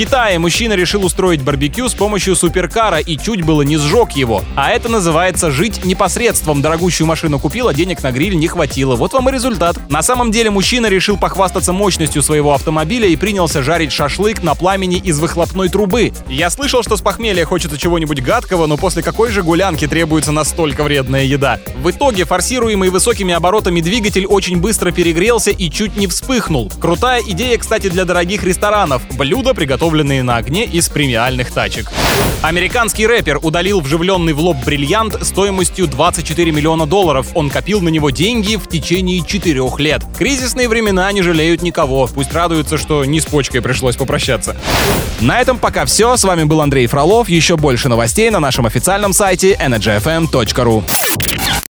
Китае мужчина решил устроить барбекю с помощью суперкара и чуть было не сжег его. А это называется жить непосредством. Дорогущую машину купил, а денег на гриль не хватило. Вот вам и результат. На самом деле мужчина решил похвастаться мощностью своего автомобиля и принялся жарить шашлык на пламени из выхлопной трубы. Я слышал, что с похмелья хочется чего-нибудь гадкого, но после какой же гулянки требуется настолько вредная еда? В итоге форсируемый высокими оборотами двигатель очень быстро перегрелся и чуть не вспыхнул. Крутая идея, кстати, для дорогих ресторанов. Блюдо, приготовленные на огне из премиальных тачек. Американский рэпер удалил вживленный в лоб бриллиант стоимостью 24 миллиона долларов. Он копил на него деньги в течение четырех лет. Кризисные времена не жалеют никого. Пусть радуются, что не с почкой пришлось попрощаться. На этом пока все. С вами был Андрей Фролов. Еще больше новостей на нашем официальном сайте energyfm.ru.